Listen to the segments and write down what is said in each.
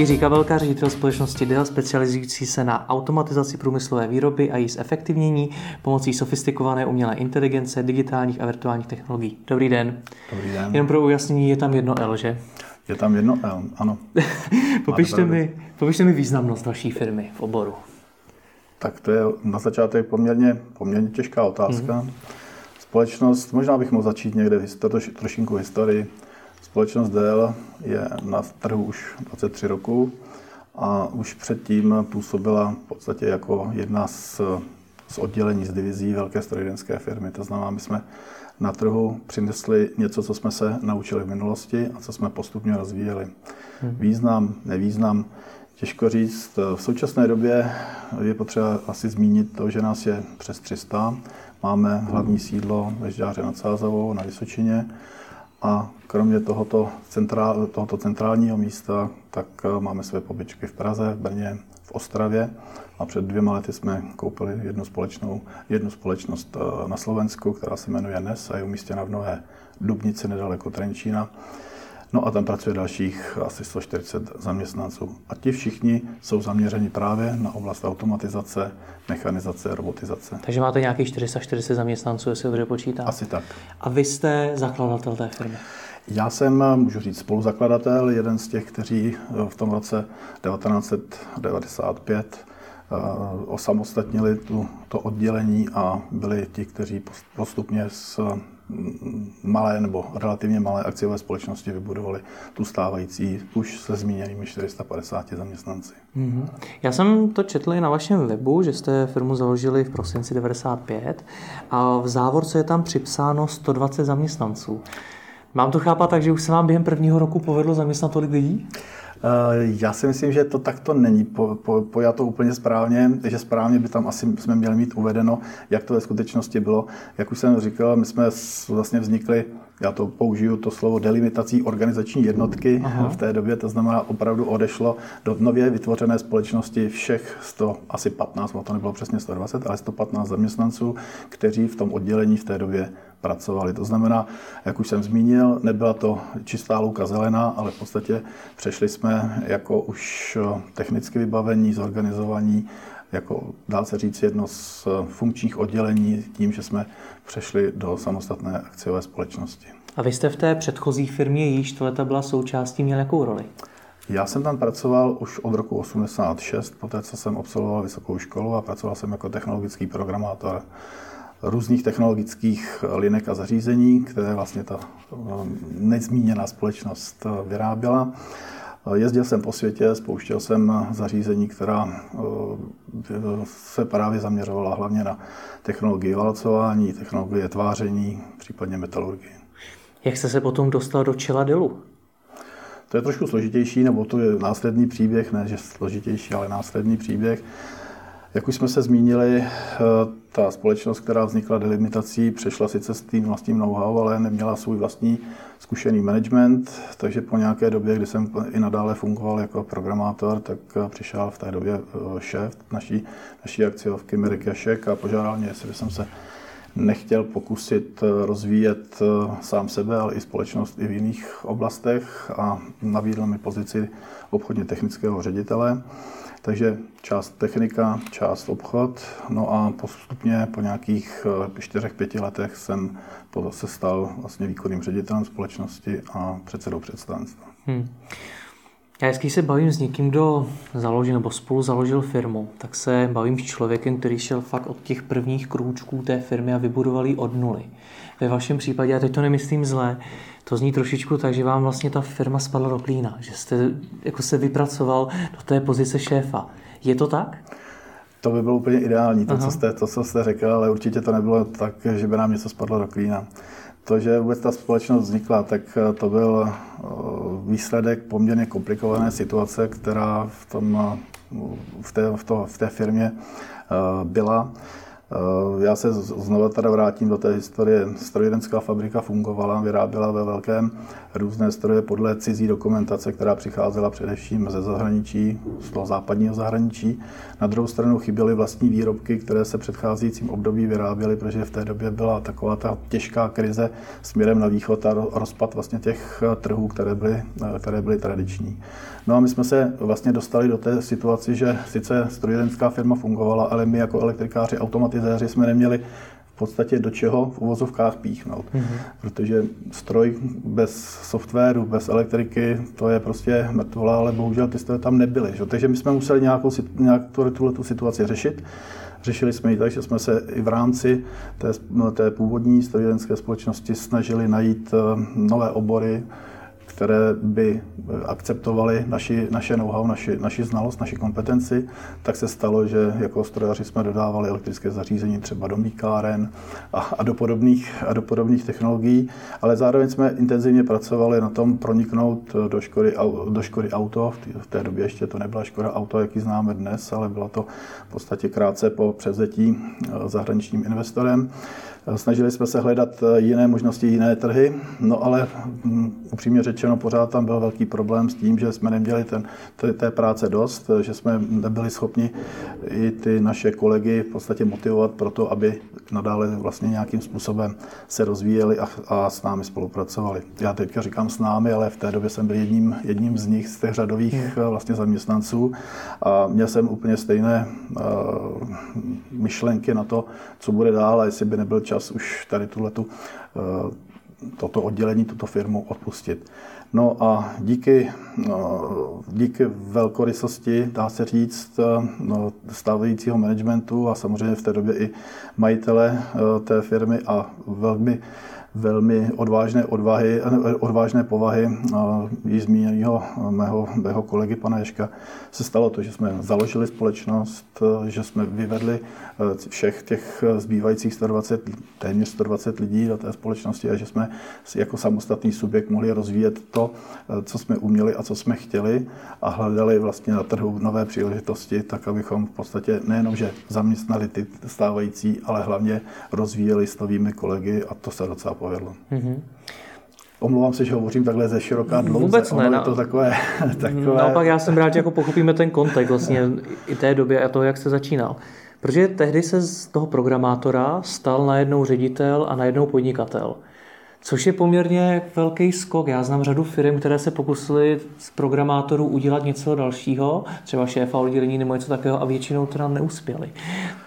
Jiří Kabelka, ředitel společnosti Dell, specializující se na automatizaci průmyslové výroby a její zefektivnění pomocí sofistikované umělé inteligence, digitálních a virtuálních technologií. Dobrý den. Dobrý den. Jenom pro ujasnění, je tam jedno L, že? Je tam jedno L, ano. popište, mi, popište mi významnost vaší firmy v oboru. Tak to je na začátek poměrně, poměrně těžká otázka. Mm-hmm. Společnost, možná bych mohl začít někde trošinku historii. Společnost Dell je na trhu už 23 roku a už předtím působila v podstatě jako jedna z, z oddělení z divizí velké strojírenské firmy. To znamená, my jsme na trhu přinesli něco, co jsme se naučili v minulosti a co jsme postupně rozvíjeli. Hmm. Význam, nevýznam, těžko říct. V současné době je potřeba asi zmínit to, že nás je přes 300. Máme hlavní sídlo ve Žďáře nad Sázavou na Vysočině a kromě tohoto, centrál, tohoto centrálního místa, tak eh, máme své pobyčky v Praze, v Brně, v Ostravě a před dvěma lety jsme koupili jednu, společnou, jednu společnost eh, na Slovensku, která se jmenuje NES a je umístěna v Nové Dubnici nedaleko Trenčína. No a tam pracuje dalších asi 140 zaměstnanců. A ti všichni jsou zaměřeni právě na oblast automatizace, mechanizace, robotizace. Takže máte nějakých 440 zaměstnanců, jestli dobře počítám. Asi tak. A vy jste zakladatel té firmy? Já jsem, můžu říct, spoluzakladatel, jeden z těch, kteří v tom roce 1995 eh, osamostatnili tu, to oddělení a byli ti, kteří postupně s malé nebo relativně malé akciové společnosti vybudovali tu stávající už se zmíněnými 450 zaměstnanci. Mm-hmm. Já jsem to četl i na vašem webu, že jste firmu založili v prosinci 95 a v závorce je tam připsáno 120 zaměstnanců. Mám to chápat tak, že už se vám během prvního roku povedlo zaměstnat tolik lidí? Eh, já si myslím, že to takto není po, po, pojato úplně správně, že správně by tam asi jsme měli mít uvedeno, jak to ve skutečnosti bylo. Jak už jsem říkal, my jsme vlastně vznikli, já to použiju to slovo delimitací organizační jednotky Aha. v té době, to znamená opravdu odešlo do nově vytvořené společnosti všech 100, asi 15, to nebylo přesně 120, ale 115 zaměstnanců, kteří v tom oddělení v té době pracovali. To znamená, jak už jsem zmínil, nebyla to čistá louka zelená, ale v podstatě přešli jsme jako už technicky vybavení, zorganizovaní, jako dá se říct jedno z funkčních oddělení tím, že jsme přešli do samostatné akciové společnosti. A vy jste v té předchozí firmě, již to leta byla součástí, měl jakou roli? Já jsem tam pracoval už od roku 86, poté co jsem absolvoval vysokou školu a pracoval jsem jako technologický programátor různých technologických linek a zařízení, které vlastně ta eh, nezmíněná společnost eh, vyráběla. Eh, jezdil jsem po světě, spouštěl jsem zařízení, která se právě zaměřovala hlavně na technologii valcování, technologie tváření, případně metalurgii. Jak jste se potom dostal do čela delu? To je trošku složitější, nebo to je následný příběh, ne že složitější, ale následný příběh. Jak už jsme se zmínili, eh, ta společnost, která vznikla delimitací, přešla sice s tím vlastním know-how, ale neměla svůj vlastní zkušený management, takže po nějaké době, kdy jsem i nadále fungoval jako programátor, tak eh, přišel v té době eh, šéf naší, naší akciovky Mirek Jašek a požádal mě, jestli jsem se nechtěl pokusit rozvíjet sám sebe, ale i společnost i v jiných oblastech a nabídl mi pozici obchodně technického ředitele. Takže část technika, část obchod. No a postupně po nějakých eh, čtyřech, pěti letech jsem se stal vlastně výkonným ředitelem společnosti a předsedou představenstva. Hmm. Já vždycky se bavím s někým, kdo založil nebo spolu založil firmu, tak se bavím s člověkem, který šel fakt od těch prvních krůčků té firmy a vybudoval ji od nuly. Ve vašem případě, já teď to nemyslím zle, to zní trošičku tak, že vám vlastně ta firma spadla do klína, že jste jako se vypracoval do té pozice šéfa. Je to tak? To by bylo úplně ideální, to, co jste, to, co jste řekl, ale určitě to nebylo tak, že by nám něco spadlo do klína. To, že vůbec ta společnost vznikla, tak eh, to byl eh, výsledek poměrně komplikované situace, která v, tom, eh, v, té, v, to, v té firmě byla. Eh, já se znovu teda vrátím do té historie. Strojírenská fabrika fungovala, vyráběla ve velkém různé stroje podle cizí dokumentace, která přicházela především ze zahraničí, z toho západního zahraničí. Na druhou stranu chyběly vlastní výrobky, které se předcházejícím období vyráběly, protože v té době byla taková ta těžká krize směrem na východ a rozpad vlastně těch trhů, které byly, eh, které byly tradiční. No a my jsme se vlastně dostali do té situaci, že sice strojírenská firma fungovala, ale my jako elektrikáři, automatizéři jsme neměli v podstatě do čeho v uvozovkách píchnout. Mm-hmm. Protože stroj bez softwaru, bez elektriky, to je prostě mrtvola, ale bohužel ty stroje tam nebyly. Že? Takže my jsme museli nějakou, nějak tuhle tu situaci řešit. Řešili jsme ji tak, že jsme se i v rámci té, té původní strojírenské společnosti snažili najít eh, nové obory, které by akceptovaly naši, naše know-how, naši, naši znalost, naši kompetenci, tak se stalo, že jako strojaři jsme dodávali elektrické zařízení třeba do míkáren a, a, do podobných, a do podobných technologií, ale zároveň jsme intenzivně pracovali na tom proniknout do Škody, do Škody Auto. V té době ještě to nebyla Škoda Auto, jaký známe dnes, ale byla to v podstatě krátce po převzetí eh, zahraničním investorem. Snažili jsme se hledat eh, jiné možnosti, jiné trhy, no ale hm, upřímně řečeno pořád tam byl velký problém s tím, že jsme neměli ten, té práce dost, že jsme nebyli schopni i ty naše kolegy v podstatě motivovat pro to, aby nadále vlastně nějakým způsobem se rozvíjeli a, a s námi spolupracovali. Já teďka říkám s námi, ale v té době jsem byl jedním, jedním z nich, z těch řadových hmm. Eh, vlastně zaměstnanců a měl jsem úplně stejné uh, myšlenky na to, co bude dál a jestli by nebyl čas už tady tuhletu, uh, toto oddělení, tuto firmu odpustit. No a díky, no, díky velkorysosti, dá se říct, no, stávajícího managementu a samozřejmě v té době i majitele eh, té firmy a velmi velmi odvážné odvahy, odvážné povahy již zmíněného mého, mého kolegy pana Ješka se stalo to, že jsme založili společnost, že jsme vyvedli e, všech těch zbývajících 120, téměř 120 lidí do té společnosti a že jsme jako samostatný subjekt mohli rozvíjet to, e, co jsme uměli a co jsme chtěli a hledali vlastně na trhu nové příležitosti, tak abychom v podstatě nejenom, že zaměstnali ty stávající, ale hlavně rozvíjeli s novými kolegy a to se docela povedlo. Mm-hmm. Omlouvám se, že hovořím takhle ze široká dlouze. Vůbec ne. je to takové, takové... Naopak já jsem rád, že jako pochopíme ten kontext vlastně i té době a toho, jak jste začínal. Protože tehdy se z toho programátora stal najednou ředitel a najednou podnikatel. Což je poměrně velký skok. Já znám řadu firm, které se pokusili z programátorů udělat něco dalšího, třeba šéfa oddělení nebo něco takového a většinou teda neuspěli.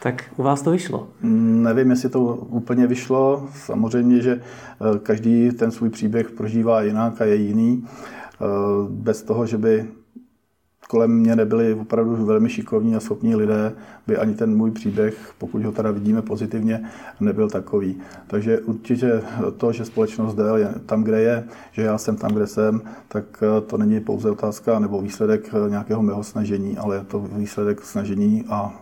Tak u vás to vyšlo? Nevím, jestli to úplně vyšlo. Samozřejmě, že eh, každý ten svůj příběh prožívá jinak a je jiný. Eh, bez toho, že by kolem mě nebyli opravdu velmi šikovní a schopní lidé, by ani ten můj příběh, pokud ho teda vidíme pozitivně, nebyl takový. Takže určitě to, že společnost Dell je tam, kde je, že já jsem tam, kde jsem, tak eh, to není pouze otázka nebo výsledek eh, nějakého mého snažení, ale je to výsledek snažení a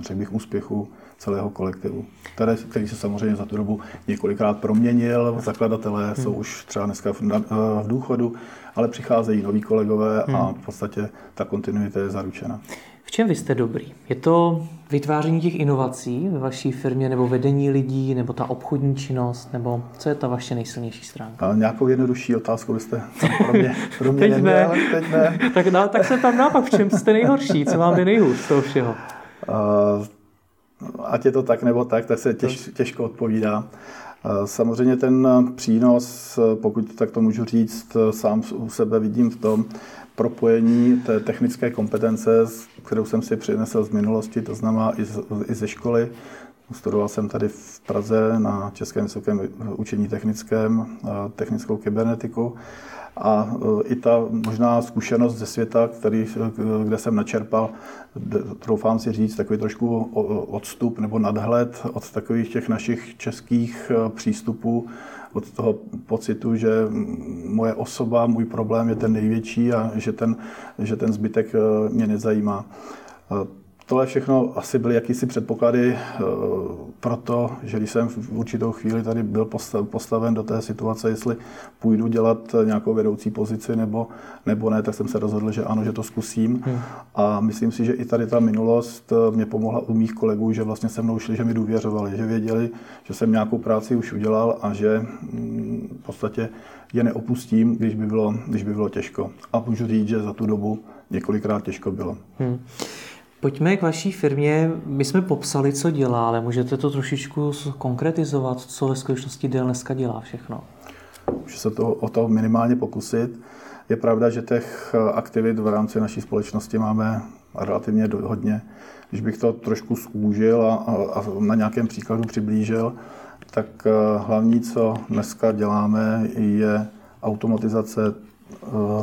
řekl bych úspěchu celého kolektivu, který, který se samozřejmě za tu dobu několikrát proměnil. Zakladatelé hmm. jsou už třeba dneska v, v důchodu, ale přicházejí noví kolegové hmm. a v podstatě ta kontinuita je zaručena. V čem vy jste dobrý? Je to vytváření těch inovací ve vaší firmě, nebo vedení lidí, nebo ta obchodní činnost, nebo co je ta vaše nejsilnější stránka? A nějakou jednodušší otázku byste pro mě, pro mě teď ne. teď ne. tak, no, tak se tam nápak, v čem jste nejhorší, co vám je nejhůř z toho všeho? Uh, ať je to tak nebo tak, tak se těž, těžko odpovídá. Samozřejmě ten přínos, pokud to takto můžu říct, sám u sebe vidím v tom propojení té technické kompetence, kterou jsem si přinesl z minulosti, to znamená i, z, i ze školy. Studoval jsem tady v Praze na Českém vysokém učení technickém, technickou kybernetiku a e, i ta možná zkušenost ze světa, který, e, kde jsem načerpal, troufám si říct, takový trošku odstup nebo nadhled od takových těch našich českých přístupů, od toho pocitu, že moje osoba, můj problém je ten největší a že ten, že ten zbytek mě nezajímá tohle všechno asi byly jakýsi předpoklady pro to, že když jsem v určitou chvíli tady byl postaven do té situace, jestli půjdu dělat nějakou vedoucí pozici nebo, nebo ne, tak jsem se rozhodl, že ano, že to zkusím. Hmm. A myslím si, že i tady ta minulost mě pomohla u mých kolegů, že vlastně se mnou šli, že mi důvěřovali, že věděli, že jsem nějakou práci už udělal a že mm, v podstatě je neopustím, když by bylo, když by bylo těžko. A můžu říct, že za tu dobu několikrát těžko bylo. Hmm. Pojďme k vaší firmě. My jsme popsali, co dělá, ale můžete to trošičku konkretizovat, co ve skutečnosti Dell dneska dělá všechno? Můžu se to, o to minimálně pokusit. Je pravda, že těch aktivit v rámci naší společnosti máme relativně hodně. Když bych to trošku zúžil a, a, na nějakém příkladu přiblížil, tak eh, hlavní, co dneska děláme, je automatizace eh,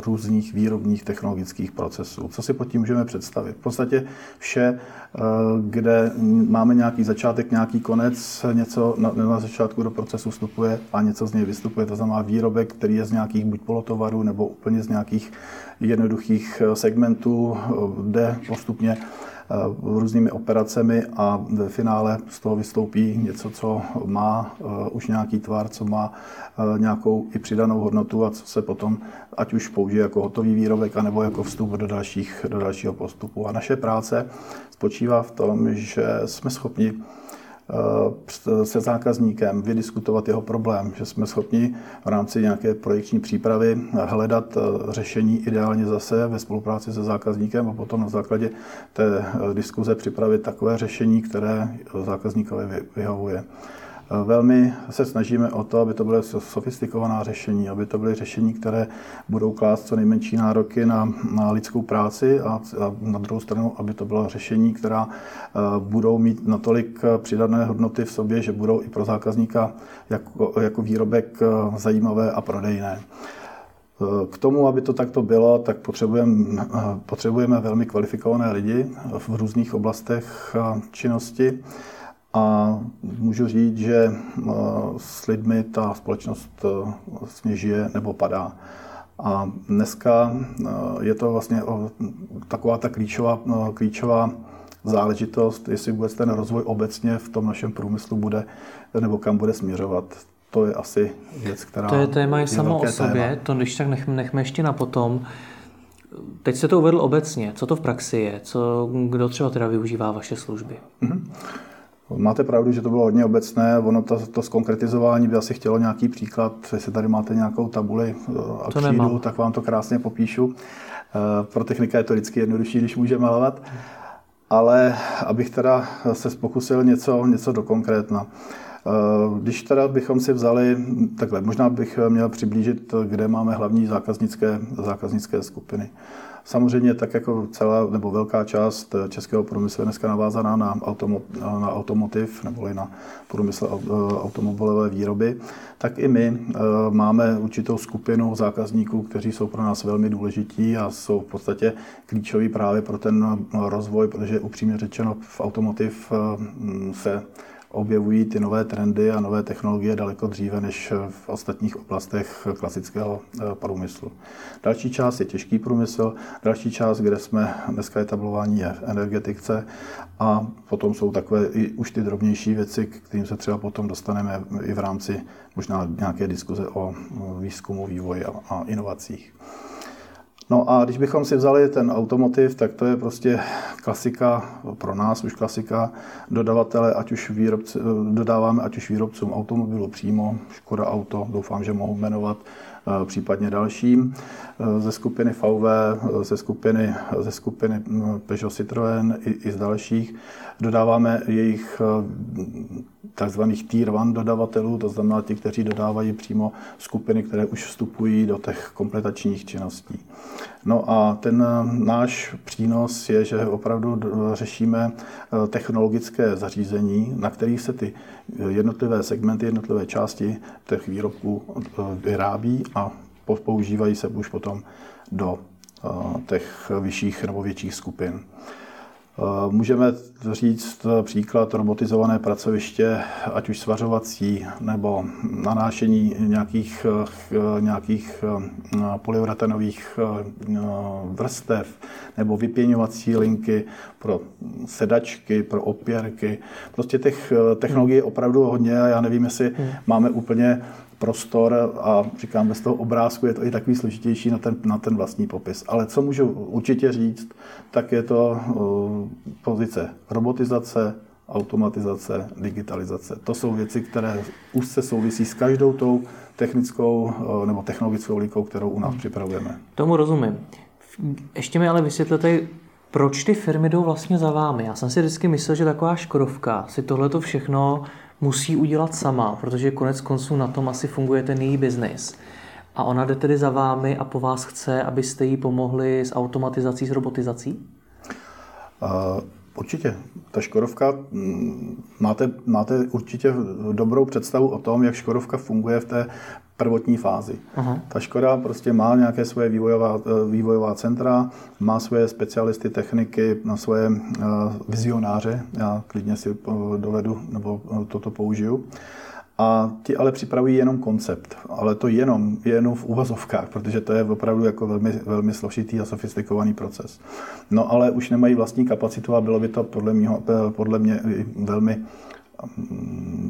různých výrobních technologických procesů. Co si pod tím můžeme představit? V podstatě vše, eh, kde máme nějaký začátek, nějaký konec, něco na, na začátku do procesu vstupuje a něco z něj vystupuje. To znamená výrobek, který je z nějakých buď polotovarů nebo úplně z nějakých jednoduchých segmentů, jde postupně Eh, různými operacemi a ve finále z toho vystoupí něco, co má eh, už nějaký tvar, co má eh, nějakou i přidanou hodnotu a co se potom ať už použije jako hotový výrobek, anebo jako vstup do, dalších, do dalšího postupu. A naše práce spočívá v tom, že jsme schopni Eh, se zákazníkem, vydiskutovat jeho problém, že jsme schopni v rámci nějaké projekční přípravy hledat eh, řešení ideálně zase ve spolupráci se zákazníkem a potom na základě té eh, diskuze připravit takové řešení, které zákazníkovi vyhovuje. Velmi se snažíme o to, aby to byly sofistikovaná řešení, aby to byly řešení, které budou klást co nejmenší nároky na, na lidskou práci a, a na druhou stranu, aby to byla řešení, která eh, budou mít natolik přidané hodnoty v sobě, že budou i pro zákazníka jako, jako výrobek eh, zajímavé a prodejné. Eh, k tomu, aby to takto bylo, tak potřebujeme, potřebujeme velmi kvalifikované lidi v různých oblastech činnosti. A můžu říct, že eh, s lidmi ta společnost eh, vlastně žije nebo padá. A dneska eh, je to vlastně taková ta klíčová, klíčová záležitost, jestli vůbec ten rozvoj obecně v tom našem průmyslu bude, nebo kam bude směřovat. To je asi věc, která To je téma je samo o sobě, téma. to když tak nechme, nechme ještě na potom. Teď se to uvedl obecně, co to v praxi je, co, kdo třeba teda využívá vaše služby? Mm-hmm. Máte pravdu, že to bylo hodně obecné, ono to, to zkonkretizování by asi chtělo nějaký příklad, jestli tady máte nějakou tabuli eh, a to třídu, tak vám to krásně popíšu. Eh, pro technika je to vždycky jednodušší, když může malovat. Ale abych teda se pokusil něco, něco do konkrétna. Eh, když teda bychom si vzali, takhle, možná bych měl přiblížit, kde máme hlavní zákaznické, zákaznické skupiny. Samozřejmě tak jako celá nebo velká část českého průmyslu je dneska navázaná na, automo, na automotiv nebo na průmysl automobilové výroby, tak i my eh, máme určitou skupinu zákazníků, kteří jsou pro nás velmi důležití a jsou v podstatě klíčoví právě pro ten rozvoj, protože upřímně řečeno v automotiv eh, se objevují ty nové trendy a nové technologie daleko dříve než v ostatních oblastech klasického eh, průmyslu. Další část je těžký průmysl, další část, kde jsme dneska etablování je v energetice a potom jsou takové i už ty drobnější věci, k kterým se třeba potom dostaneme i v rámci možná nějaké diskuze o výzkumu, vývoji a inovacích. No a když bychom si vzali ten automotiv, tak to je prostě klasika, pro nás už klasika, dodavatele, ať už výrobci, dodáváme ať už výrobcům automobilu přímo, Škoda Auto, doufám, že mohu jmenovat, eh, případně dalším, eh, ze skupiny VW, eh, ze skupiny, ze skupiny hm, Peugeot Citroën i, i z dalších. Dodáváme jejich takzvaných tier 1 dodavatelů, to znamená ti, kteří dodávají přímo skupiny, které už vstupují do těch kompletačních činností. No a ten náš přínos je, že opravdu řešíme eh, technologické zařízení, na kterých se ty jednotlivé segmenty, jednotlivé části těch výrobků eh, vyrábí a používají se už potom do eh, těch vyšších nebo větších skupin. Můžeme říct příklad robotizované pracoviště, ať už svařovací nebo nanášení nějakých, nějakých polyuretenových vrstev nebo vypěňovací linky pro sedačky, pro opěrky. Prostě těch technologií je opravdu hodně a já nevím, jestli hmm. máme úplně prostor a říkám, bez toho obrázku je to i takový složitější na ten, na ten vlastní popis. Ale co můžu určitě říct, tak je to uh, pozice robotizace, automatizace, digitalizace. To jsou věci, které úzce souvisí s každou tou technickou uh, nebo technologickou linkou, kterou u nás hmm. připravujeme. Tomu rozumím. Ještě mi ale vysvětlete, proč ty firmy jdou vlastně za vámi. Já jsem si vždycky myslel, že taková Škodovka si tohleto všechno musí udělat sama, protože konec konců na tom asi funguje ten její biznis. A ona jde tedy za vámi a po vás chce, abyste jí pomohli s automatizací, s robotizací? Uh, určitě. Ta Škodovka, mm, máte, máte určitě dobrou představu o tom, jak Škodovka funguje v té prvotní fázi. Aha. Ta Škoda prostě má nějaké svoje vývojová, eh, vývojová centra, má svoje specialisty, techniky, na svoje uh, vizionáře, já klidně si dovedu nebo toto použiju. A ti ale připravují jenom koncept, ale to jenom, jenom v uvazovkách, protože to je opravdu jako velmi, velmi složitý a sofistikovaný proces. No ale už nemají vlastní kapacitu a bylo by to podle, mýho, podle mě velmi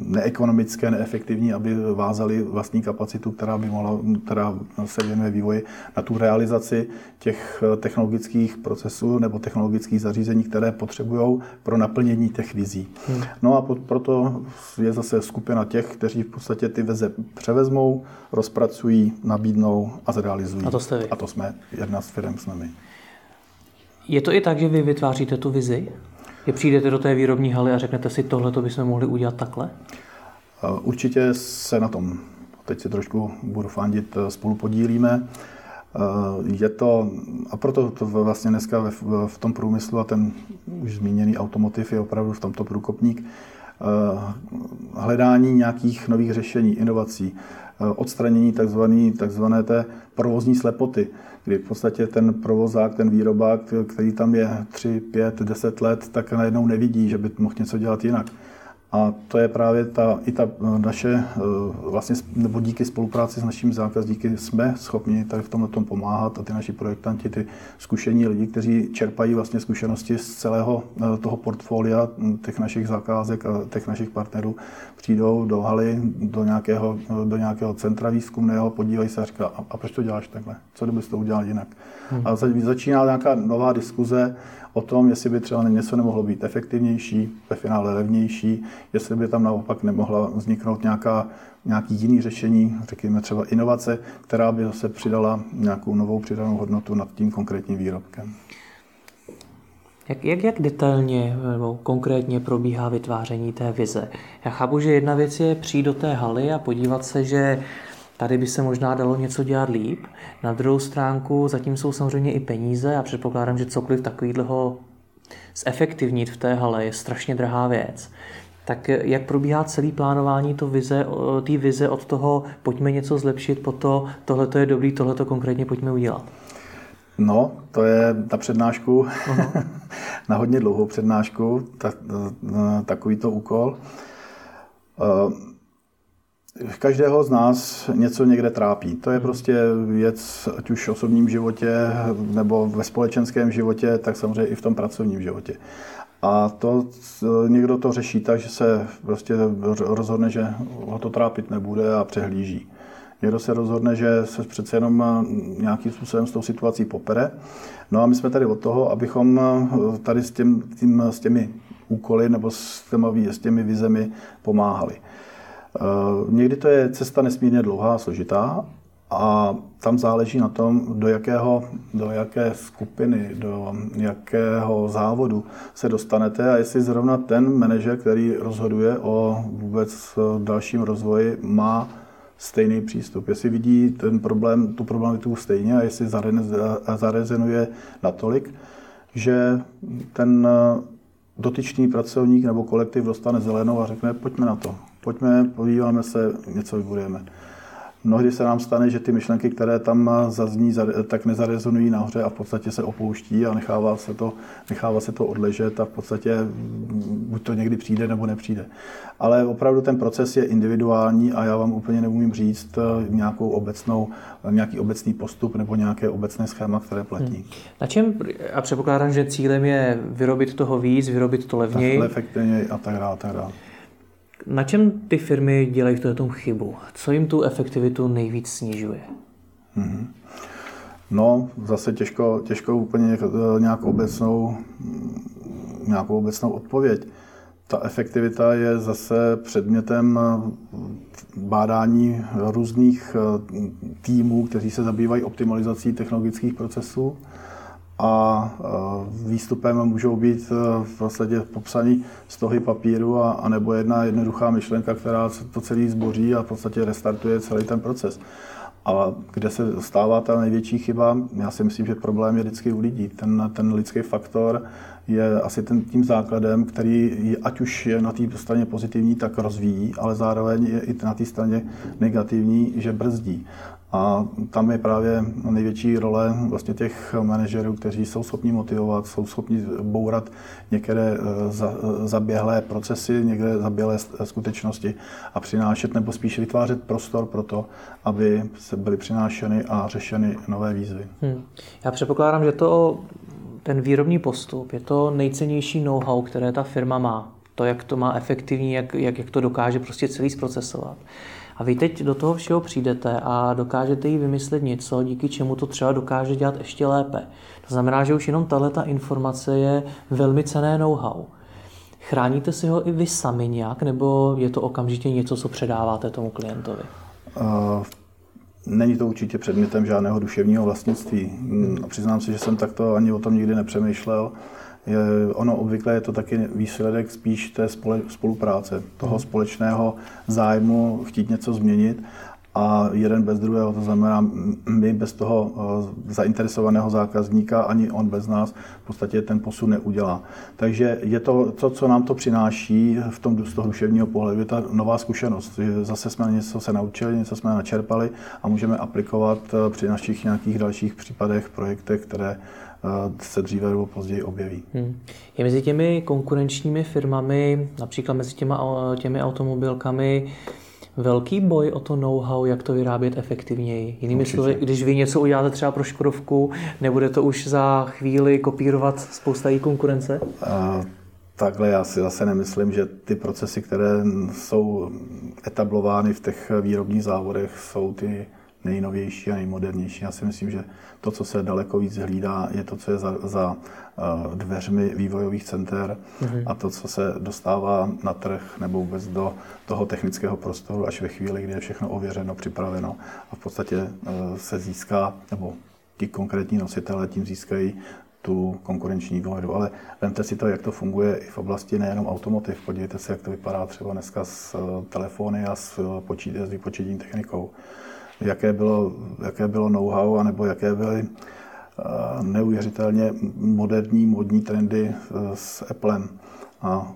neekonomické, neefektivní, aby vázali vlastní kapacitu, která by mohla, která se věnuje vývoji na tu realizaci těch technologických procesů nebo technologických zařízení, které potřebují pro naplnění těch vizí. Hmm. No a proto je zase skupina těch, kteří v podstatě ty veze převezmou, rozpracují, nabídnou a zrealizují. A to jste vy. A to jsme jedna z firm s námi. Je to i tak, že vy vytváříte tu vizi? Je přijdete do té výrobní haly a řeknete si, tohle to bychom mohli udělat takhle? Určitě se na tom, teď si trošku budu fandit, spolu podílíme. Je to, a proto to vlastně dneska v, v tom průmyslu a ten už zmíněný automotiv je opravdu v tomto průkopník, hledání nějakých nových řešení, inovací, odstranění takzvané, takzvané té provozní slepoty kdy v podstatě ten provozák, ten výrobák, který tam je 3, 5, 10 let, tak najednou nevidí, že by mohl něco dělat jinak. A to je právě ta, i ta eh, naše, eh, vlastně, nebo díky spolupráci s našimi zákazníky jsme schopni tady v tomhle tom pomáhat a ty naši projektanti, ty zkušení lidi, kteří čerpají vlastně zkušenosti z celého eh, toho portfolia hm, těch našich zakázek a těch našich partnerů, přijdou do haly, do nějakého, do nějakého centra výzkumného, podívají se a říkají, a, a proč to děláš takhle? Co kdybys to udělal jinak? Hmm. A začíná nějaká nová diskuze, o tom, jestli by třeba něco nemohlo být efektivnější, ve finále levnější, jestli by tam naopak nemohla vzniknout nějaká, nějaký jiný řešení, řekněme třeba inovace, která by zase přidala nějakou novou přidanou hodnotu nad tím konkrétním výrobkem. Jak, jak, jak detailně nebo konkrétně probíhá vytváření té vize? Já chápu, že jedna věc je přijít do té haly a podívat se, že Tady by se možná dalo něco dělat líp. Na druhou stránku zatím jsou samozřejmě i peníze a předpokládám, že cokoliv takového zefektivnit v té hale je strašně drahá věc. Tak jak probíhá celý plánování to vize, té vize od toho, pojďme něco zlepšit, po to, tohle je dobrý, tohle to konkrétně pojďme udělat? No, to je na přednášku, na hodně dlouhou přednášku, ta, takovýto úkol. Uh, Každého z nás něco někde trápí. To je hmm. prostě věc, ať už v osobním životě nebo ve společenském životě, tak samozřejmě i v tom pracovním životě. A to někdo to řeší tak, že se prostě rozhodne, že ho to trápit nebude a přehlíží. Někdo se rozhodne, že se přece jenom nějakým způsobem s tou situací popere. No a my jsme tady od toho, abychom tady s, tím, tím, s těmi úkoly nebo s těmi, s těmi vizemi pomáhali. Eh, někdy to je cesta nesmírně dlouhá a složitá a tam záleží na tom, do, jakého, do jaké skupiny, do jakého závodu se dostanete a jestli zrovna ten manažer, který rozhoduje o vůbec dalším rozvoji, má stejný přístup. Jestli vidí ten problém, tu problémitu stejně a jestli zarezenuje natolik, že ten dotyčný pracovník nebo kolektiv dostane zelenou a řekne, pojďme na to, pojďme, podíváme se, něco vybudujeme. Mnohdy se nám stane, že ty myšlenky, které tam zazní, tak nezarezonují nahoře a v podstatě se opouští a nechává se to, nechává se to odležet a v podstatě buď to někdy přijde nebo nepřijde. Ale opravdu ten proces je individuální a já vám úplně neumím říct eh, nějakou obecnou, nějaký obecný postup nebo nějaké obecné schéma, které platí. Hmm. Na čem, a předpokládám, že cílem je vyrobit toho víc, vyrobit to levněji. Tak efektivně a tak dále, tak dále. Na čem ty firmy dělají v tom chybu? Co jim tu efektivitu nejvíc snižuje? Mm-hmm. No, zase těžko, těžko úplně nějakou obecnou, nějakou obecnou odpověď. Ta efektivita je zase předmětem bádání různých týmů, kteří se zabývají optimalizací technologických procesů a výstupem můžou být e, v podstatě popsaný stohy papíru a, a nebo jedna jednoduchá myšlenka, která to celý zboří a v podstatě restartuje celý ten proces. A kde se stává ta největší chyba, já si myslím, že problém je vždycky u lidí. Ten, ten lidský faktor je asi ten, tím základem, který je, ať už je na té straně pozitivní, tak rozvíjí, ale zároveň je i na té straně negativní, že brzdí. A tam je právě největší role vlastně těch manažerů, kteří jsou schopni motivovat, jsou schopni bourat některé eh, zaběhlé procesy, některé zaběhlé skutečnosti a přinášet nebo spíš vytvářet prostor pro to, aby se byly přinášeny a řešeny nové výzvy. Hmm. Já předpokládám, že to ten výrobní postup je to nejcennější know-how, které ta firma má. To, jak to má efektivní, jak, jak, jak to dokáže prostě celý zprocesovat. A vy teď do toho všeho přijdete a dokážete jí vymyslet něco, díky čemu to třeba dokáže dělat ještě lépe. To znamená, že už jenom tahle ta informace je velmi cené know-how. Chráníte si ho i vy sami nějak, nebo je to okamžitě něco, co předáváte tomu klientovi? Uh, není to určitě předmětem žádného duševního vlastnictví. Přiznám se, že jsem takto ani o tom nikdy nepřemýšlel. Je, ono obvykle je to taky výsledek spíš té spolupráce, toho hmm. společného zájmu chtít něco změnit a jeden bez druhého, to znamená my bez toho eh, zainteresovaného zákazníka, ani on bez nás v podstatě ten posun neudělá. Takže je to, to co nám to přináší v tom z toho duševního pohledu, je ta nová zkušenost. Zase jsme něco se naučili, něco jsme načerpali a můžeme aplikovat eh, při našich nějakých dalších případech, projektech, které se dříve nebo později objeví. Hmm. Je mezi těmi konkurenčními firmami, například mezi těma, těmi automobilkami, velký boj o to know-how, jak to vyrábět efektivněji. Jinými slovy, když vy něco uděláte třeba pro Škodovku, nebude to už za chvíli kopírovat spousta její konkurence? A, takhle já si zase nemyslím, že ty procesy, které jsou etablovány v těch výrobních závodech, jsou ty nejnovější a nejmodernější. Já si myslím, že to, co se daleko víc hlídá, je to, co je za, za uh, dveřmi vývojových center mm-hmm. a to, co se dostává na trh nebo vůbec do toho technického prostoru až ve chvíli, kdy je všechno ověřeno, připraveno a v podstatě uh, se získá, nebo ti konkrétní nositelé tím získají tu konkurenční výhodu. Ale vemte si to, jak to funguje i v oblasti nejenom automotiv. Podívejte se, jak to vypadá třeba dneska s uh, telefony a s, počít, s výpočetní technikou jaké bylo, jaké bylo know-how, anebo jaké byly eh, neuvěřitelně moderní, modní trendy eh, s Applem. A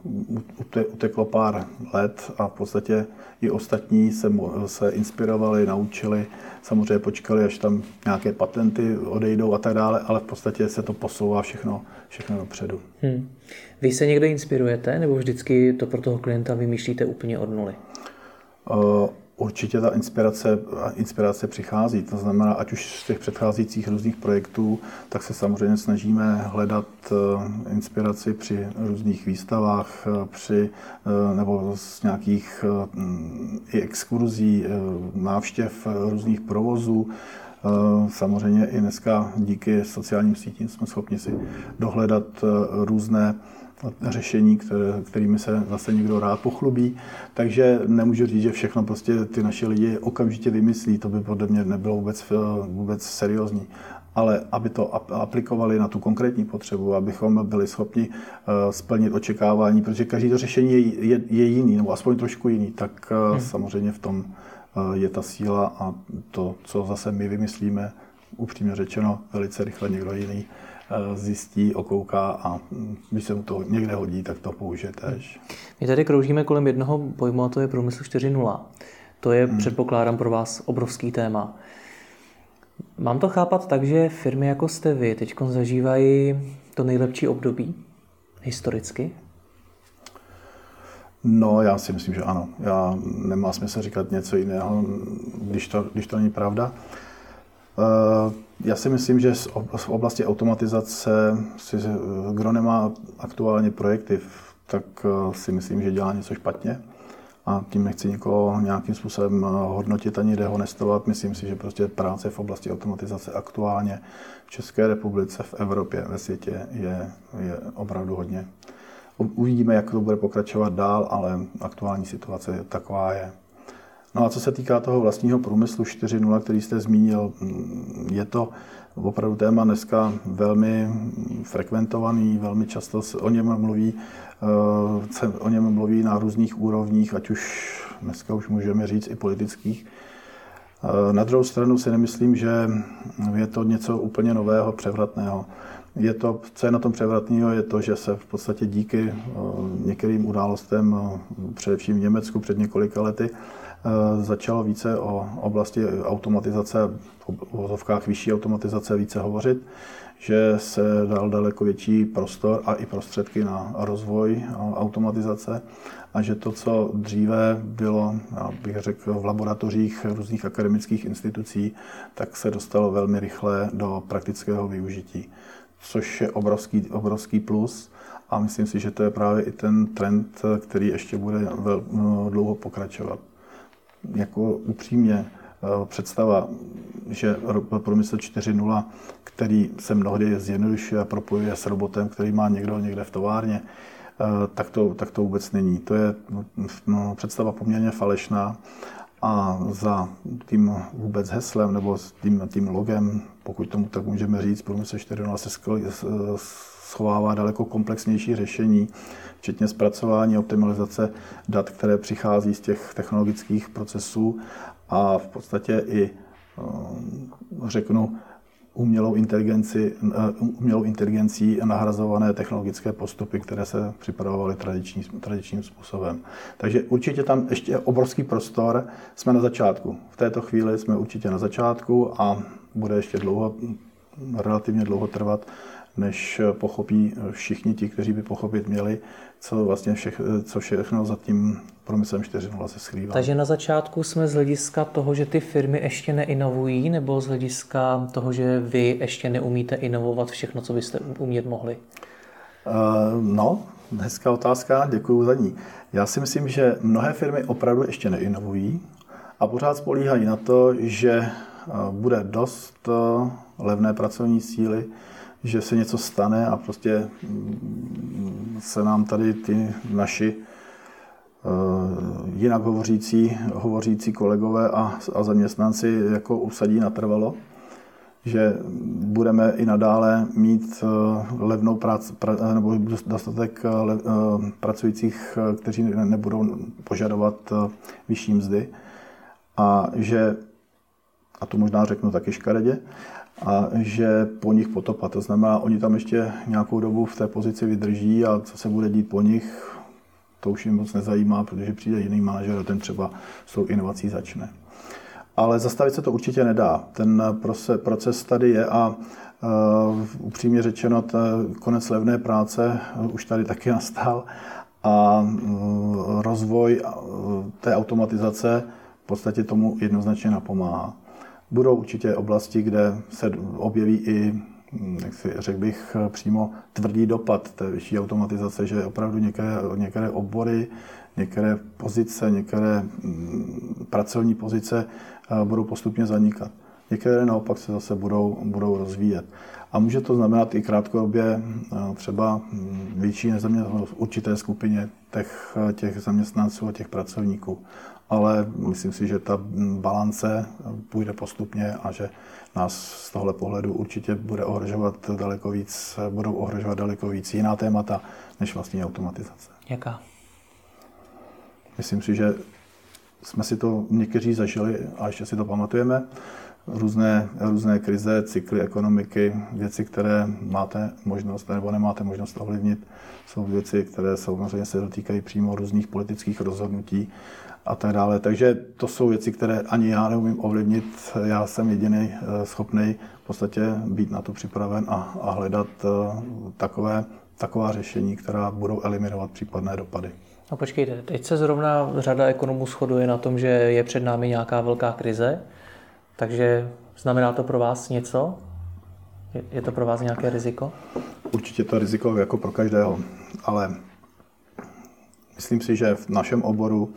uteklo pár let a v podstatě i ostatní se, se inspirovali, naučili, samozřejmě počkali, až tam nějaké patenty odejdou a tak dále, ale v podstatě se to posouvá všechno, všechno dopředu. Hmm. Vy se někde inspirujete, nebo vždycky to pro toho klienta vymýšlíte úplně od nuly? Uh, určitě ta inspirace, inspirace přichází. To znamená, ať už z těch předcházejících různých projektů, tak se samozřejmě snažíme hledat eh, inspiraci při různých výstavách, eh, při, eh, nebo z nějakých i exkurzí, návštěv různých provozů. Samozřejmě i dneska díky sociálním sítím jsme schopni si dohledat různé řešení, které, kterými se zase někdo rád pochlubí. Takže nemůžu říct, že všechno prostě ty naše lidi okamžitě vymyslí, to by podle mě nebylo vůbec, vůbec seriózní. Ale aby to aplikovali na tu konkrétní potřebu, abychom byli schopni eh, splnit očekávání, protože každý to řešení je, je, je jiný, nebo aspoň trošku jiný, tak eh, hmm. samozřejmě v tom eh, je ta síla a to, co zase my vymyslíme, upřímně řečeno, velice rychle někdo jiný Eh, zjistí, okouká a hm, když se mu to někde hodí, tak to použije tež. My tady kroužíme kolem jednoho pojmu a to je průmysl 4.0. To je, hmm. předpokládám, pro vás obrovský téma. Mám to chápat tak, že firmy jako jste vy teď zažívají to nejlepší období historicky? No, já si myslím, že ano. Já nemá smysl říkat něco jiného, když to, když to není pravda. Eh, já si myslím, že v oblasti automatizace, kdo nemá aktuálně projekty, tak eh, si myslím, že dělá něco špatně. A tím nechci nikoho nějakým způsobem eh, hodnotit ani dehonestovat. Myslím si, že prostě práce v oblasti automatizace aktuálně v České republice, v Evropě, ve světě je, je opravdu hodně. Uvidíme, jak to bude pokračovat dál, ale aktuální situace taková je. No a co se týká toho vlastního průmyslu 4.0, který jste zmínil, mm, je to opravdu téma dneska velmi frekventovaný, velmi často se o něm mluví, eh, se o něm mluví na různých úrovních, ať už dneska už můžeme říct i politických. Eh, na druhou stranu si nemyslím, že je to něco úplně nového, převratného. Je to, co je na tom převratného, je to, že se v podstatě díky eh, některým událostem, především v Německu před několika lety, začalo více o oblasti automatizace, v vozovkách vyšší automatizace více hovořit, že se dal daleko větší prostor a i prostředky na rozvoj automatizace a že to, co dříve bylo, bych řekl, v laboratořích různých akademických institucí, tak se dostalo velmi rychle do praktického využití, což je obrovský, obrovský plus. A myslím si, že to je právě i ten trend, který ještě bude dlouho pokračovat jako upřímně eh, představa, že průmysl 4.0, který se mnohdy zjednodušuje a propojuje s robotem, který má někdo někde v továrně, eh, tak to, tak to vůbec není. To je no, představa poměrně falešná a za tím vůbec heslem nebo tím, tím logem, pokud tomu tak můžeme říct, průmysl 4.0 se schovává daleko komplexnější řešení, včetně zpracování optimalizace dat, které přichází z těch technologických procesů a v podstatě i, eh, řeknu, umělou, inteligenci, eh, umělou inteligencí nahrazované technologické postupy, které se připravovaly tradiční, tradičním způsobem. Takže určitě tam ještě obrovský prostor. Jsme na začátku. V této chvíli jsme určitě na začátku a bude ještě dlouho, relativně dlouho trvat, než pochopí všichni ti, kteří by pochopit měli, co vlastně všech, co všechno za tím promyslem 4.0 se skrývá. Takže na začátku jsme z hlediska toho, že ty firmy ještě neinovují, nebo z hlediska toho, že vy ještě neumíte inovovat všechno, co byste umět mohli? Uh, no, hezká otázka, děkuji za ní. Já si myslím, že mnohé firmy opravdu ještě neinovují a pořád spolíhají na to, že bude dost levné pracovní síly, že se něco stane a prostě mm, se nám tady ty naši eh, jinak hovořící, hovořící kolegové a, a zaměstnanci jako usadí natrvalo, že budeme i nadále mít eh, levnou práci, pra, nebo dostatek eh, le, pracujících, kteří nebudou požadovat vyšší mzdy. A že, a to možná řeknu taky škaredě, a že po nich potopa. To znamená, oni tam ještě nějakou dobu v té pozici vydrží a co se bude dít po nich, to už jim moc nezajímá, protože přijde jiný manažer a ten třeba s tou inovací začne. Ale zastavit se to určitě nedá. Ten proces tady je a uh, upřímně řečeno, konec levné práce už tady taky nastal a uh, rozvoj té automatizace v podstatě tomu jednoznačně napomáhá. Budou určitě oblasti, kde se objeví i, jak si řekl bych, přímo tvrdý dopad té vyšší automatizace, že opravdu některé, některé obory, některé pozice, některé mm, pracovní pozice eh, budou postupně zanikat. Některé naopak se zase budou, budou rozvíjet. A může to znamenat i krátkodobě eh, třeba větší nezaměstnanost v určité skupině těch, těch zaměstnanců a těch pracovníků ale myslím si, že ta balance půjde postupně a že nás z tohle pohledu určitě bude ohrožovat daleko víc, budou ohrožovat daleko víc jiná témata než vlastní automatizace. Jaká? Myslím si, že jsme si to někteří zažili a ještě si to pamatujeme. Různé, různé krize, cykly ekonomiky, věci, které máte možnost nebo nemáte možnost ovlivnit, jsou věci, které samozřejmě se dotýkají přímo různých politických rozhodnutí a tak dále. Takže to jsou věci, které ani já neumím ovlivnit. Já jsem jediný eh, schopný v podstatě být na to připraven a, a hledat eh, takové, taková řešení, která budou eliminovat případné dopady. No počkejte, teď se zrovna řada ekonomů shoduje na tom, že je před námi nějaká velká krize, takže znamená to pro vás něco? Je to pro vás nějaké riziko? Určitě to riziko jako pro každého, ale myslím si, že v našem oboru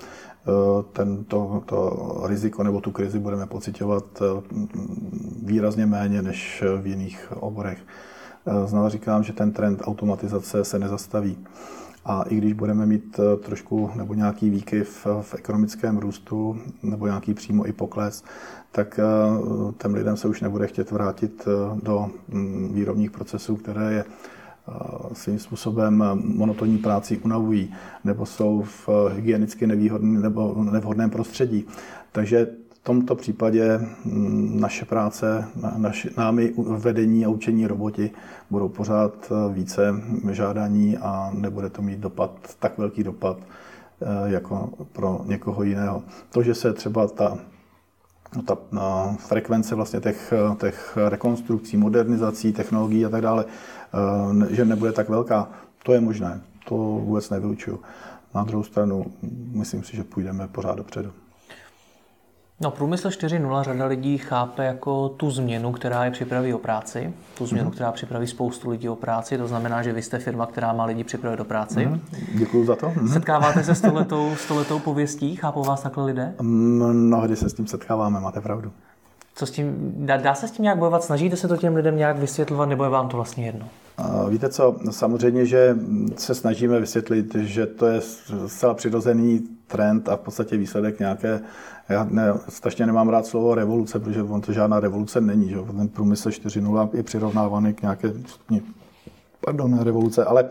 tento to riziko nebo tu krizi budeme pocitovat eh, výrazně méně než v jiných oborech. Eh, Znovu říkám, že ten trend automatizace se nezastaví. A i když budeme mít trošku nebo nějaký výkyv v ekonomickém růstu nebo nějaký přímo i pokles, tak těm lidem se už nebude chtět vrátit do mm, výrobních procesů, které je svým způsobem monotonní práci unavují nebo jsou v hygienicky nevýhodném nebo nevhodném prostředí. Takže v tomto případě mm, naše práce, naši, námi vedení a učení roboti budou pořád více žádání a nebude to mít dopad, tak velký dopad jako pro někoho jiného. To, že se třeba ta ta frekvence vlastně těch, těch rekonstrukcí, modernizací, technologií a tak dále Eh, že nebude tak velká. To je možné, to vůbec nevylučuju. Na druhou stranu, myslím si, že půjdeme pořád dopředu. No, průmysl 4.0 řada lidí chápe jako tu změnu, která je připraví o práci, tu změnu, mm-hmm. která připraví spoustu lidí o práci, to znamená, že vy jste firma, která má lidi připravit do práce. Mm-hmm. Děkuji za to. Mm-hmm. Setkáváte se s tohletou, s tohletou pověstí? Chápou vás takhle lidé? Mnohdy se s tím setkáváme, máte pravdu. Co s tím, dá, dá se s tím nějak bojovat? Snažíte se to těm lidem nějak vysvětlovat, nebo je vám to vlastně jedno? Víte co, samozřejmě, že se snažíme vysvětlit, že to je zcela přirozený trend a v podstatě výsledek nějaké, já ne, strašně nemám rád slovo revoluce, protože on to žádná revoluce není, že? ten průmysl 4.0 je přirovnávaný k nějaké, pardon, revoluce, ale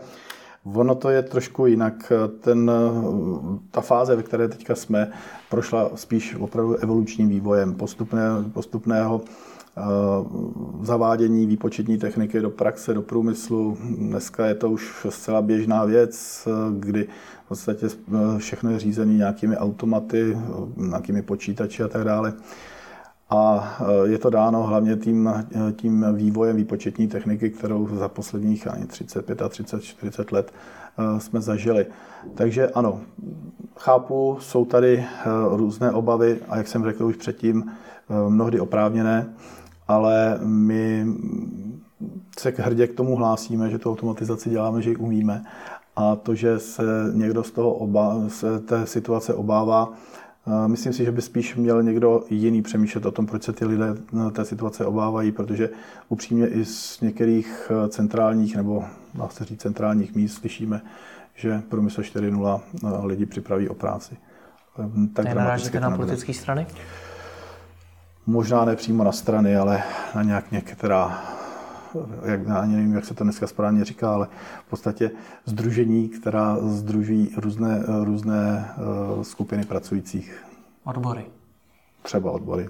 Ono to je trošku jinak. Ten, ta fáze, ve které teďka jsme, prošla spíš opravdu evolučním vývojem postupné, postupného eh, zavádění výpočetní techniky do praxe, do průmyslu. Dneska je to už zcela běžná věc, kdy v podstatě eh, všechno je řízené nějakými automaty, nějakými počítači a tak dále. A e, je to dáno hlavně tím, e, tím vývojem výpočetní techniky, kterou za posledních ani 35 a 30, 40 let e, jsme zažili. Takže ano, chápu, jsou tady různé obavy a jak jsem řekl už předtím, mnohdy oprávněné, ale my se hrdě k tomu hlásíme, že tu automatizaci děláme, že ji umíme a to, že se někdo z toho oba, z té situace obává, Myslím si, že by spíš měl někdo jiný přemýšlet o tom, proč se ty lidé té situace obávají, protože upřímně i z některých eh, centrálních nebo dá se říct centrálních míst slyšíme, že průmysl 4.0 eh, lidi připraví o práci. Tak narážíte na politické strany? Možná ne přímo na strany, ale na nějak některá jak, ani nevím, jak se to dneska správně říká, ale v podstatě združení, která združují různé, různé eh, skupiny pracujících. Odbory. Třeba odbory.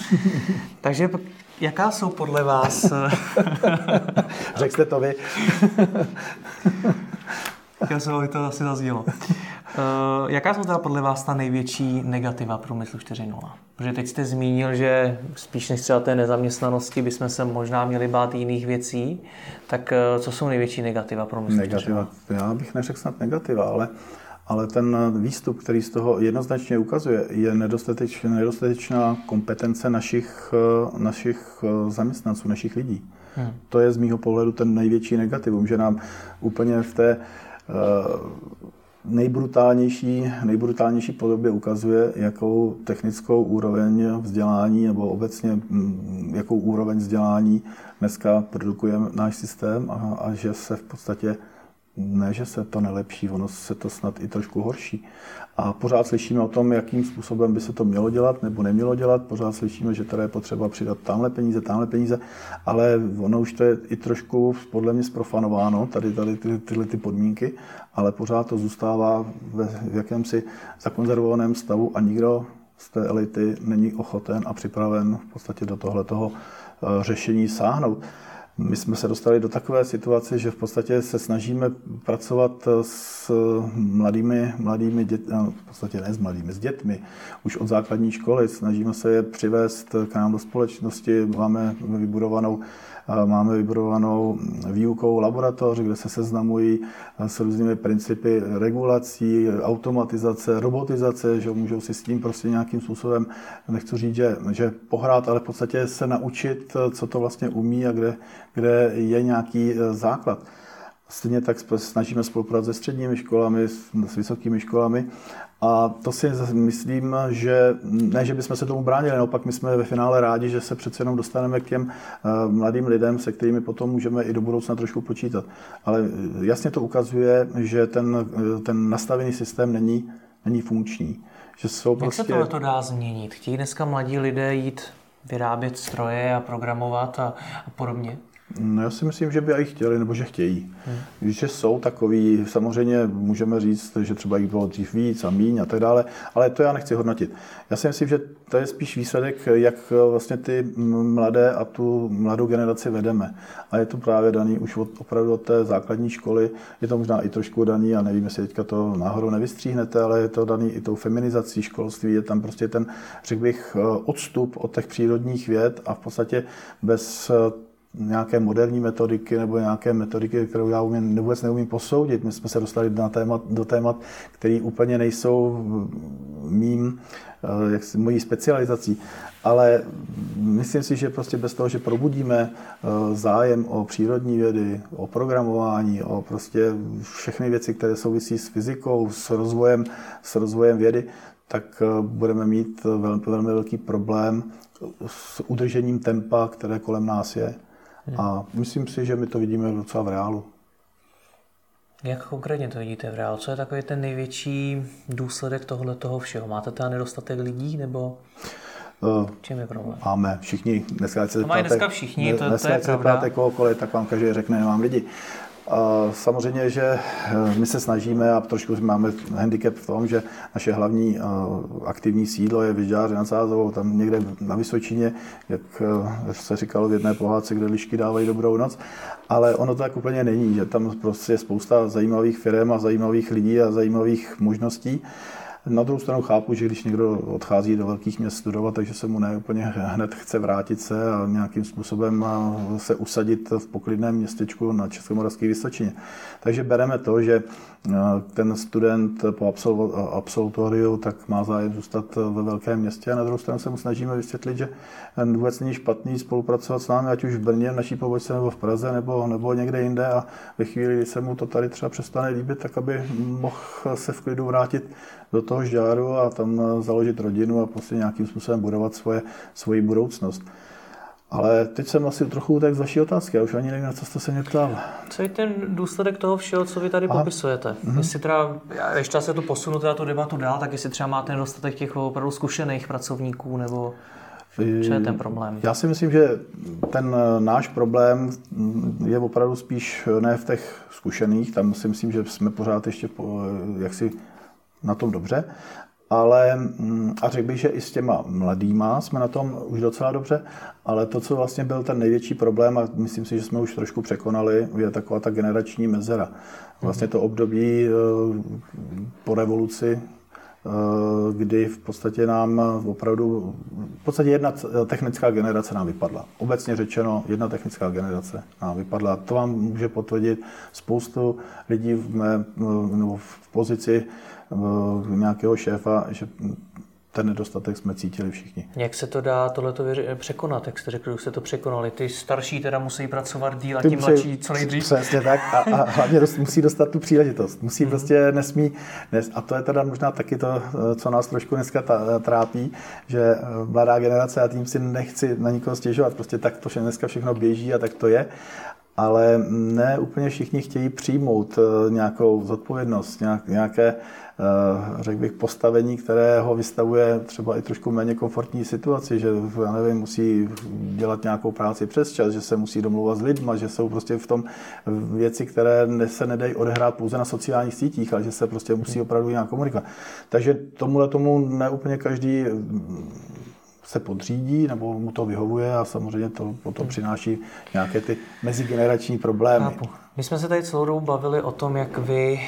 Takže jaká jsou podle vás... Řekl jste to vy. Já jsem to asi zazdělo. Uh, jaká jsou teda podle vás ta největší negativa průmyslu 4.0? Protože teď jste zmínil, že spíš než třeba té nezaměstnanosti bychom se možná měli bát jiných věcí. Tak uh, co jsou největší negativa průmyslu Negativa, já bych neřekl snad negativa, ale ale ten výstup, který z toho jednoznačně ukazuje, je nedostatečná, nedostatečná kompetence našich, eh, našich zaměstnanců, našich lidí. Hmm. To je z mýho pohledu ten největší negativum, že nám úplně v té nejbrutálnější, nejbrutálnější podobě ukazuje, jakou technickou úroveň vzdělání nebo obecně mm, jakou úroveň vzdělání dneska produkuje náš systém a, a že se v podstatě ne, že se to nelepší, ono se to snad i trošku horší. A pořád slyšíme o tom, jakým způsobem by se to mělo dělat nebo nemělo dělat. Pořád slyšíme, že tady je potřeba přidat tamhle peníze, tamhle peníze, ale ono už to je i trošku podle mě sprofanováno, tady, tady ty, tyhle ty podmínky, ale pořád to zůstává ve, v jakémsi zakonzervovaném stavu a nikdo z té elity není ochoten a připraven v podstatě do tohle toho eh, řešení sáhnout. My jsme se dostali do takové situace, že v podstatě se snažíme pracovat s mladými, mladými dětmi, no, v podstatě ne s mladými, s dětmi, už od základní školy. Snažíme se je přivést k nám do společnosti. Máme vybudovanou Máme vybudovanou výukovou laboratoř, kde se seznamují s různými principy regulací, automatizace, robotizace, že můžou si s tím prostě nějakým způsobem, nechci říct, že, že pohrát, ale v podstatě se naučit, co to vlastně umí a kde, kde je nějaký základ. Stejně tak snažíme spolupracovat se středními školami, s vysokými školami a to si myslím, že ne, že bychom se tomu bránili, naopak my jsme ve finále rádi, že se přece jenom dostaneme k těm eh, mladým lidem, se kterými potom můžeme i do budoucna trošku počítat. Ale jasně to ukazuje, že ten, eh, ten nastavený systém není, není funkční. Že jsou Jak prostě... se tohle to dá změnit? Chtějí dneska mladí lidé jít vyrábět stroje a programovat a, a podobně? No já si myslím, že by i chtěli, nebo že chtějí. Hmm. Že jsou takový, samozřejmě můžeme říct, že třeba jich bylo dřív víc a míň a tak dále, ale to já nechci hodnotit. Já si myslím, že to je spíš výsledek, jak vlastně ty mladé a tu mladou generaci vedeme. A je to právě daný už od, opravdu od té základní školy. Je to možná i trošku daný, a nevím, jestli teďka to náhodou nevystříhnete, ale je to daný i tou feminizací školství. Je tam prostě ten, řekl bych, odstup od těch přírodních věd a v podstatě bez nějaké moderní metodiky nebo nějaké metodiky, kterou já umím, vůbec neumím posoudit. My jsme se dostali na témat, do témat, které úplně nejsou mým, eh, jak si, mojí specializací. Ale myslím si, že prostě bez toho, že probudíme eh, zájem o přírodní vědy, o programování, o prostě všechny věci, které souvisí s fyzikou, s rozvojem, s rozvojem vědy, tak eh, budeme mít velmi, velmi velký problém s udržením tempa, které kolem nás je. A myslím si, že my to vidíme docela v reálu. Jak konkrétně to vidíte v reálu? Co je takový ten největší důsledek tohle toho všeho? Máte tam nedostatek lidí nebo uh, čím je problém? Máme všichni. Dneska se zeptáte, dneska všichni, to, dneska to je se zeptáte kohokoliv, tak vám každý řekne, nemám lidi. A samozřejmě, že eh, my se snažíme a trošku máme handicap v tom, že naše hlavní eh, aktivní sídlo je v nad Sázovou, tam někde na Vysočině, jak eh, se říkalo v jedné pohádce, kde lišky dávají dobrou noc, ale ono to tak úplně není, že tam prostě je spousta zajímavých firm a zajímavých lidí a zajímavých možností. Na druhou stranu chápu, že když někdo odchází do velkých měst studovat, takže se mu ne úplně hned chce vrátit se a nějakým způsobem se usadit v poklidném městečku na Českomoravské Vysočině. Takže bereme to, že ten student po absolutoriu tak má zájem zůstat ve velkém městě a na druhou stranu se mu snažíme vysvětlit, že vůbec není špatný spolupracovat s námi, ať už v Brně, v naší pobočce, nebo v Praze, nebo, nebo někde jinde a ve chvíli, kdy se mu to tady třeba přestane líbit, tak aby mohl se v klidu vrátit do toho žáru a tam založit rodinu a prostě nějakým způsobem budovat svoje, svoji budoucnost. Ale teď jsem asi trochu tak z vaší otázky, já už ani nevím, na co jste se mě ptal. Co je ten důsledek toho všeho, co vy tady Aha. popisujete? Mm-hmm. Jestli teda, ještě se to posunu teda tu debatu dál, tak jestli třeba máte nedostatek těch opravdu zkušených pracovníků, nebo co je ten problém? Já si myslím, že ten náš problém je opravdu spíš ne v těch zkušených, tam si myslím, že jsme pořád ještě jaksi na tom dobře, ale mm, a řekl bych, že i s těma mladýma jsme na tom už docela dobře, ale to, co vlastně byl ten největší problém, a myslím si, že jsme už trošku překonali, je taková ta generační mezera. Vlastně to období eh, po revoluci, kdy v podstatě nám opravdu, v podstatě jedna technická generace nám vypadla. Obecně řečeno, jedna technická generace nám vypadla. To vám může potvrdit spoustu lidí v, mé, nebo v pozici nějakého šéfa, že ten nedostatek jsme cítili všichni. Jak se to dá tohleto překonat? Jak jste řekl, že jste to překonali? Ty starší teda musí pracovat díl a ti mladší co nejdřív. Přesně tak a, a hlavně dost, musí dostat tu příležitost. Musí mm-hmm. prostě nesmí, nes, a to je teda možná taky to, co nás trošku dneska ta, trápí, že eh, mladá generace, a tím si nechci na nikoho stěžovat, prostě tak to dneska všechno běží a tak to je ale ne úplně všichni chtějí přijmout eh, nějakou zodpovědnost, nějaké Eh, řekl bych, postavení, které ho vystavuje třeba i trošku méně komfortní situaci, že já nevím, musí dělat nějakou práci přes čas, že se musí domluvat s lidma, že jsou prostě v tom věci, které se nedají odehrát pouze na sociálních sítích, ale že se prostě musí opravdu nějak komunikovat. Takže tomuhle tomu neúplně každý se podřídí nebo mu to vyhovuje a samozřejmě to potom přináší nějaké ty mezigenerační problémy. My jsme se tady celou dobu bavili o tom, jak vy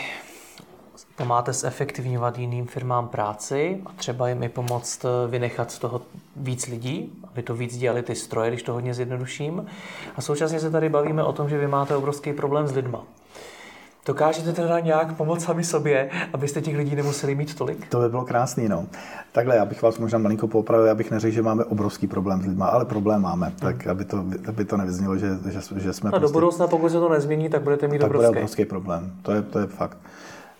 pomáte zefektivňovat jiným firmám práci a třeba jim i pomoct eh, vynechat z toho víc lidí, aby to víc dělali ty stroje, když to hodně zjednoduším. A současně se tady bavíme o tom, že vy máte obrovský problém s lidma. Dokážete teda nějak pomoct sami sobě, abyste těch lidí nemuseli mít tolik? To by bylo krásný, no. Takhle, já bych vás možná malinko popravil, já bych neřekl, že máme obrovský problém s lidmi, ale problém máme, hmm. tak aby to, aby to nevyznělo, že, že, že jsme... A prostě, do budoucna, pokud se to nezmění, tak budete mít tak obrovský. bude obrovský problém, to je, to je fakt.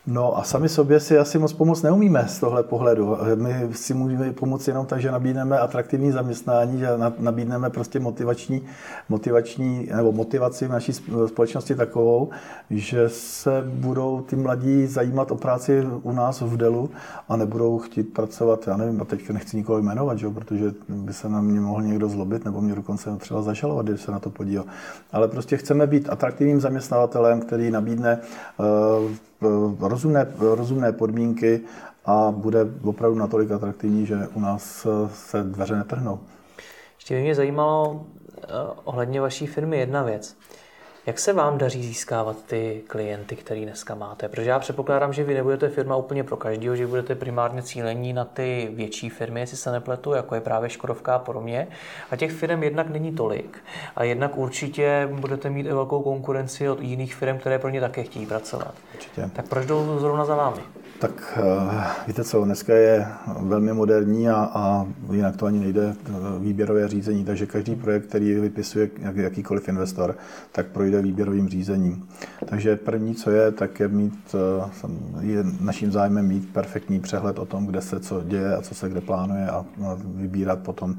No a sami sobě si asi moc pomoct neumíme z tohle pohledu. My si můžeme pomoct jenom tak, že nabídneme atraktivní zaměstnání, že nabídneme prostě motivační, motivační nebo motivaci v naší společnosti takovou, že se budou ty mladí zajímat o práci u nás v Delu a nebudou chtít pracovat, já nevím, a teď nechci nikoho jmenovat, že? protože by se na mě mohl někdo zlobit nebo mě dokonce třeba zažalovat, když se na to podíval. Ale prostě chceme být atraktivním zaměstnavatelem, který nabídne uh, rozumné, rozumné podmínky a bude opravdu natolik atraktivní, že u nás se dveře netrhnou. Ještě by mě zajímalo eh, ohledně vaší firmy jedna věc. Jak se vám daří získávat ty klienty, který dneska máte? Protože já předpokládám, že vy nebudete firma úplně pro každého, že budete primárně cílení na ty větší firmy, jestli se nepletu, jako je právě Škodovka a podobně. A těch firm jednak není tolik. A jednak určitě budete mít i velkou konkurenci od jiných firm, které pro ně také chtějí pracovat. Určitě. Tak proč jdou zrovna za vámi? Tak eh, víte co, dneska je velmi moderní a, a jinak to ani nejde eh, výběrové řízení, takže každý projekt, který vypisuje jak, jakýkoliv investor, tak projde výběrovým řízením. Takže první, co je, tak je mít, eh, je naším zájmem mít perfektní přehled o tom, kde se co děje a co se kde plánuje a vybírat potom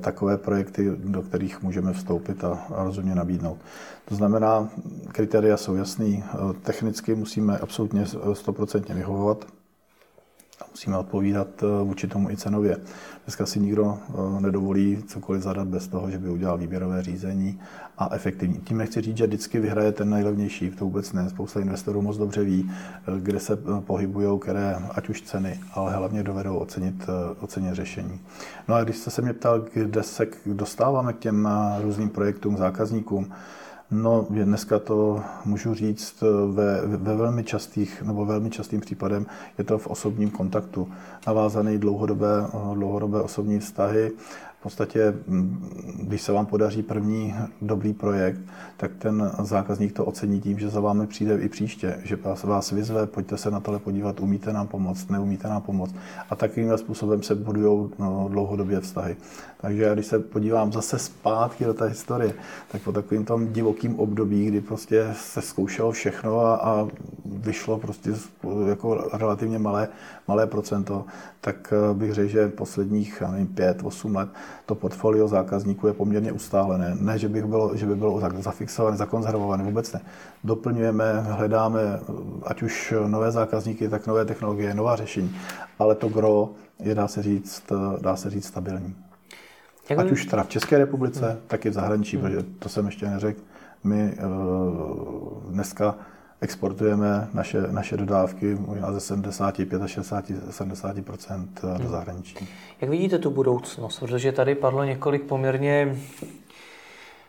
takové projekty, do kterých můžeme vstoupit a, a rozumně nabídnout. To znamená, kritéria jsou jasný. Technicky musíme absolutně 100% vyhovovat a musíme odpovídat eh, vůči tomu i cenově. Dneska si nikdo eh, nedovolí cokoliv zadat bez toho, že by udělal výběrové řízení a efektivní. Tím nechci říct, že vždycky vyhraje ten nejlevnější, to vůbec ne. Spousta investorů moc dobře ví, eh, kde se pohybují, které ať už ceny, ale hlavně dovedou ocenit, ocenit řešení. No a když jste se mě ptal, kde se dostáváme k těm různým projektům, zákazníkům, No, dneska to můžu říct ve, ve velmi častých, nebo velmi častým případem je to v osobním kontaktu. Navázaný dlouhodobé, dlouhodobé osobní vztahy, v podstatě, když se vám podaří první dobrý projekt, tak ten zákazník to ocení tím, že za vámi přijde i příště, že vás, vyzve, pojďte se na tohle podívat, umíte nám pomoct, neumíte nám pomoct. A takovým způsobem se budují no, dlouhodobě vztahy. Takže když se podívám zase zpátky do té historie, tak po takovým tom divokým období, kdy prostě se zkoušelo všechno a, a vyšlo prostě jako relativně malé, malé procento, tak eh, bych řekl, že posledních, nevím, pět, osm let to portfolio zákazníků je poměrně ustálené. Ne, že, bych bylo, že by bylo zafixované, zakonzervované, vůbec ne. Doplňujeme, hledáme, ať už nové zákazníky, tak nové technologie, nová řešení, ale to gro je, dá se říct, dá se říct stabilní. Jak ať už teda v České republice, hmm. tak i v zahraničí, hmm. protože to jsem ještě neřekl. My uh, dneska exportujeme naše, naše dodávky možná ze 75 až 60, 70% do hmm. zahraničí. Jak vidíte tu budoucnost? Protože tady padlo několik poměrně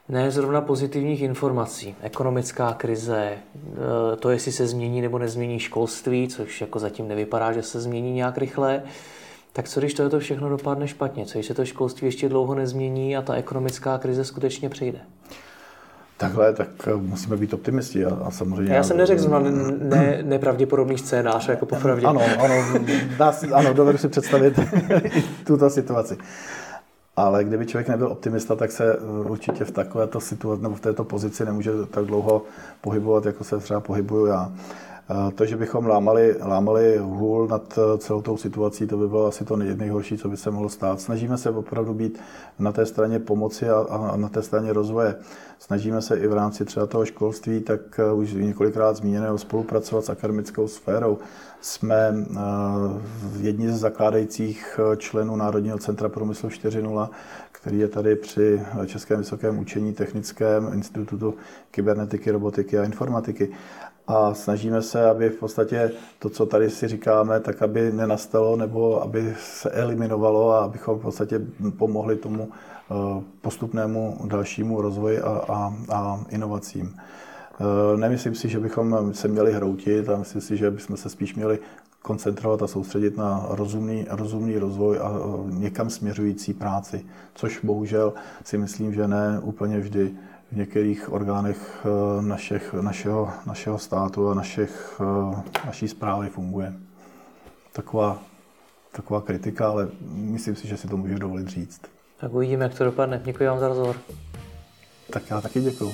ne zrovna pozitivních informací. Ekonomická krize, eh, to, jestli se změní nebo nezmění školství, což jako zatím nevypadá, že se změní nějak rychle. Tak co když to všechno dopadne špatně? Co když se to školství ještě dlouho nezmění a ta ekonomická krize skutečně přejde? Takhle, tak eh, musíme být optimisti a, a samozřejmě... Já jsem neřekl zrovna ne, nepravděpodobný scénář, jako popravdě. Ano, ano, ano, dovedu si představit tuto situaci. Ale kdyby člověk nebyl optimista, tak se eh, určitě v takovéto situaci nebo v této pozici nemůže tak dlouho pohybovat, jako se třeba pohybuju já. Eh, to, že bychom lámali, lámali hůl nad eh, celou tou situací, to by bylo asi to nejhorší, co by se mohlo stát. Snažíme se opravdu být na té straně pomoci a, a na té straně rozvoje. Snažíme se i v rámci třeba toho školství, tak eh, už několikrát zmíněného spolupracovat s akademickou sférou. Jsme jedni ze zakládajících členů Národního centra průmyslu 4.0, který je tady při Českém vysokém učení technickém Institutu kybernetiky, robotiky a informatiky. A snažíme se, aby v podstatě to, co tady si říkáme, tak aby nenastalo nebo aby se eliminovalo a abychom v podstatě pomohli tomu eh, postupnému dalšímu rozvoji a, a, a inovacím. Eh, nemyslím si, že bychom se měli hroutit a myslím si, že bychom se spíš měli koncentrovat a soustředit na rozumný, rozumný rozvoj a někam směřující práci, což bohužel si myslím, že ne úplně vždy v některých orgánech eh, našich, našeho, našeho státu a našich, eh, naší zprávy funguje. Taková, taková kritika, ale myslím si, že si to můžu dovolit říct. Tak uvidíme, jak to dopadne. Děkuji vám za rozhovor. Tak já taky děkuji.